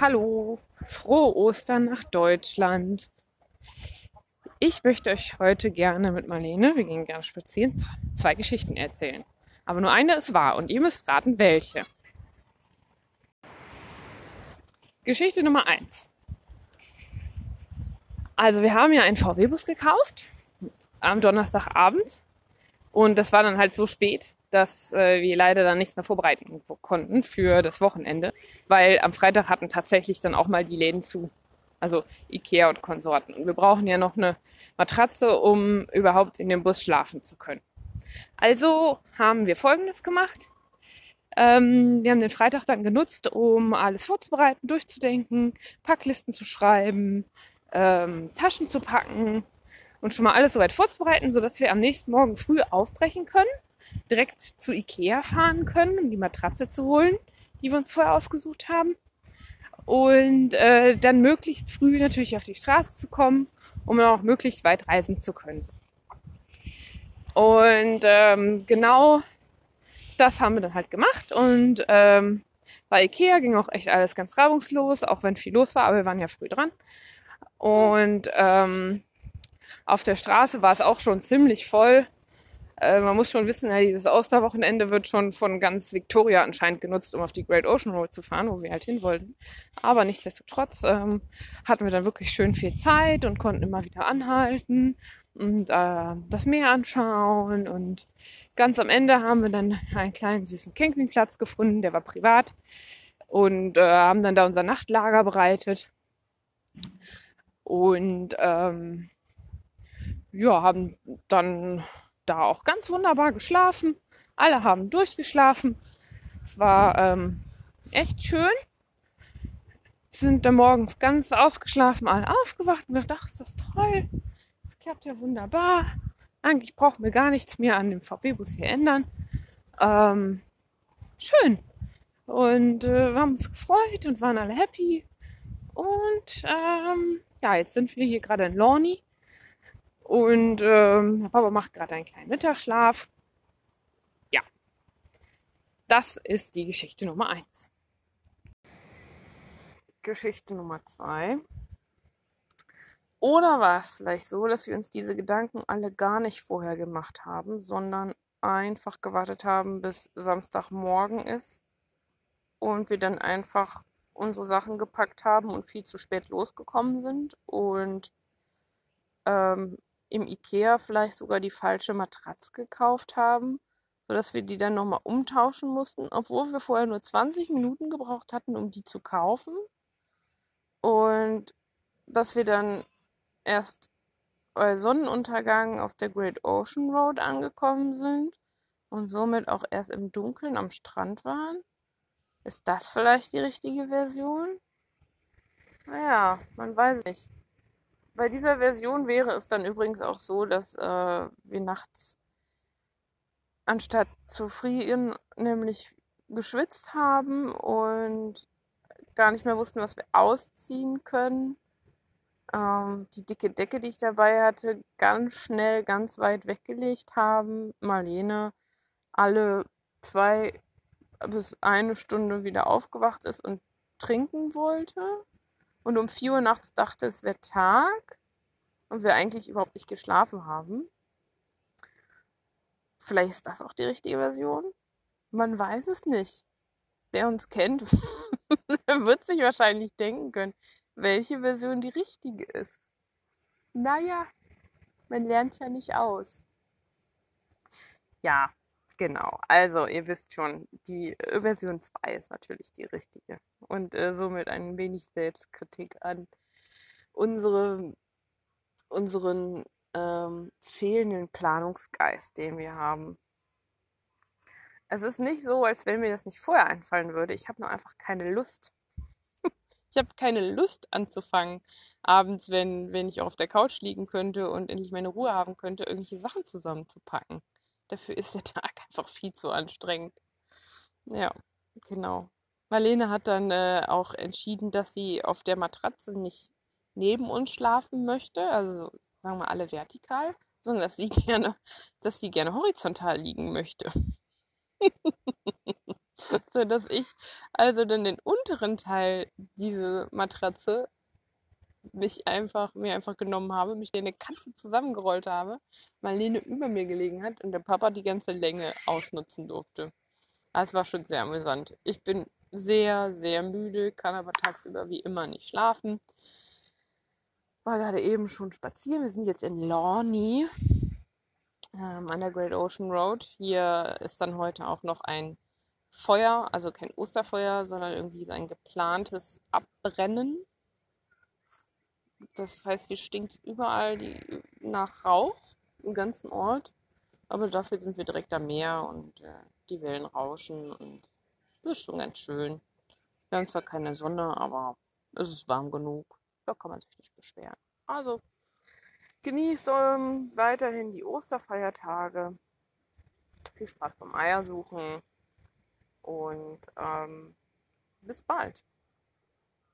Hallo, frohe Ostern nach Deutschland. Ich möchte euch heute gerne mit Marlene, wir gehen gerne spazieren, zwei Geschichten erzählen. Aber nur eine ist wahr und ihr müsst raten, welche. Geschichte Nummer eins. Also wir haben ja einen VW-Bus gekauft am Donnerstagabend und das war dann halt so spät, dass äh, wir leider dann nichts mehr vorbereiten konnten für das Wochenende, weil am Freitag hatten tatsächlich dann auch mal die Läden zu. Also Ikea und Konsorten. Und wir brauchen ja noch eine Matratze, um überhaupt in dem Bus schlafen zu können. Also haben wir Folgendes gemacht. Ähm, wir haben den Freitag dann genutzt, um alles vorzubereiten, durchzudenken, Packlisten zu schreiben, ähm, Taschen zu packen und schon mal alles soweit vorzubereiten, sodass wir am nächsten Morgen früh aufbrechen können direkt zu Ikea fahren können, um die Matratze zu holen, die wir uns vorher ausgesucht haben. Und äh, dann möglichst früh natürlich auf die Straße zu kommen, um dann auch möglichst weit reisen zu können. Und ähm, genau das haben wir dann halt gemacht. Und ähm, bei Ikea ging auch echt alles ganz reibungslos, auch wenn viel los war, aber wir waren ja früh dran. Und ähm, auf der Straße war es auch schon ziemlich voll. Äh, man muss schon wissen, ja, dieses Osterwochenende wird schon von ganz Victoria anscheinend genutzt, um auf die Great Ocean Road zu fahren, wo wir halt hin wollten. Aber nichtsdestotrotz ähm, hatten wir dann wirklich schön viel Zeit und konnten immer wieder anhalten und äh, das Meer anschauen. Und ganz am Ende haben wir dann einen kleinen süßen Campingplatz gefunden, der war privat. Und äh, haben dann da unser Nachtlager bereitet. Und ähm, ja, haben dann da auch ganz wunderbar geschlafen. Alle haben durchgeschlafen. Es war ähm, echt schön. Sind dann morgens ganz ausgeschlafen, alle aufgewacht und gedacht, ach, ist das toll. Das klappt ja wunderbar. Eigentlich brauchen wir gar nichts mehr an dem VW-Bus hier ändern. Ähm, schön. Und äh, wir haben uns gefreut und waren alle happy. Und ähm, ja, jetzt sind wir hier gerade in Lorny und ähm, Papa macht gerade einen kleinen Mittagsschlaf. Ja, das ist die Geschichte Nummer eins. Geschichte Nummer zwei. Oder war es vielleicht so, dass wir uns diese Gedanken alle gar nicht vorher gemacht haben, sondern einfach gewartet haben, bis Samstagmorgen ist und wir dann einfach unsere Sachen gepackt haben und viel zu spät losgekommen sind und ähm, im Ikea vielleicht sogar die falsche Matratze gekauft haben, sodass wir die dann nochmal umtauschen mussten, obwohl wir vorher nur 20 Minuten gebraucht hatten, um die zu kaufen. Und dass wir dann erst bei Sonnenuntergang auf der Great Ocean Road angekommen sind und somit auch erst im Dunkeln am Strand waren. Ist das vielleicht die richtige Version? Naja, man weiß nicht. Bei dieser Version wäre es dann übrigens auch so, dass äh, wir nachts anstatt zu frieren nämlich geschwitzt haben und gar nicht mehr wussten, was wir ausziehen können. Ähm, die dicke Decke, die ich dabei hatte, ganz schnell, ganz weit weggelegt haben. Marlene alle zwei bis eine Stunde wieder aufgewacht ist und trinken wollte und um 4 Uhr nachts dachte, es wäre Tag und wir eigentlich überhaupt nicht geschlafen haben. Vielleicht ist das auch die richtige Version. Man weiß es nicht. Wer uns kennt, wird sich wahrscheinlich denken können, welche Version die richtige ist. Naja, man lernt ja nicht aus. Ja, Genau, also ihr wisst schon, die äh, Version 2 ist natürlich die richtige. Und äh, somit ein wenig Selbstkritik an unsere, unseren ähm, fehlenden Planungsgeist, den wir haben. Es ist nicht so, als wenn mir das nicht vorher einfallen würde. Ich habe nur einfach keine Lust. ich habe keine Lust anzufangen, abends, wenn, wenn ich auf der Couch liegen könnte und endlich meine Ruhe haben könnte, irgendwelche Sachen zusammenzupacken. Dafür ist der Tag einfach viel zu anstrengend. Ja, genau. Marlene hat dann äh, auch entschieden, dass sie auf der Matratze nicht neben uns schlafen möchte, also sagen wir alle vertikal, sondern dass sie gerne, dass sie gerne horizontal liegen möchte. dachte, dass ich also dann den unteren Teil dieser Matratze mich einfach, mir einfach genommen habe, mich wie eine Katze zusammengerollt habe, Marlene über mir gelegen hat und der Papa die ganze Länge ausnutzen durfte. Das war schon sehr amüsant. Ich bin sehr, sehr müde, kann aber tagsüber wie immer nicht schlafen. War gerade eben schon spazieren. Wir sind jetzt in Lorny ähm, an der Great Ocean Road. Hier ist dann heute auch noch ein Feuer, also kein Osterfeuer, sondern irgendwie so ein geplantes Abbrennen. Das heißt, hier stinkt überall die, nach Rauch im ganzen Ort. Aber dafür sind wir direkt am Meer und äh, die Wellen rauschen und das ist schon ganz schön. Wir haben zwar keine Sonne, aber es ist warm genug. Da kann man sich nicht beschweren. Also genießt ähm, weiterhin die Osterfeiertage. Viel Spaß beim Eiersuchen und ähm, bis bald.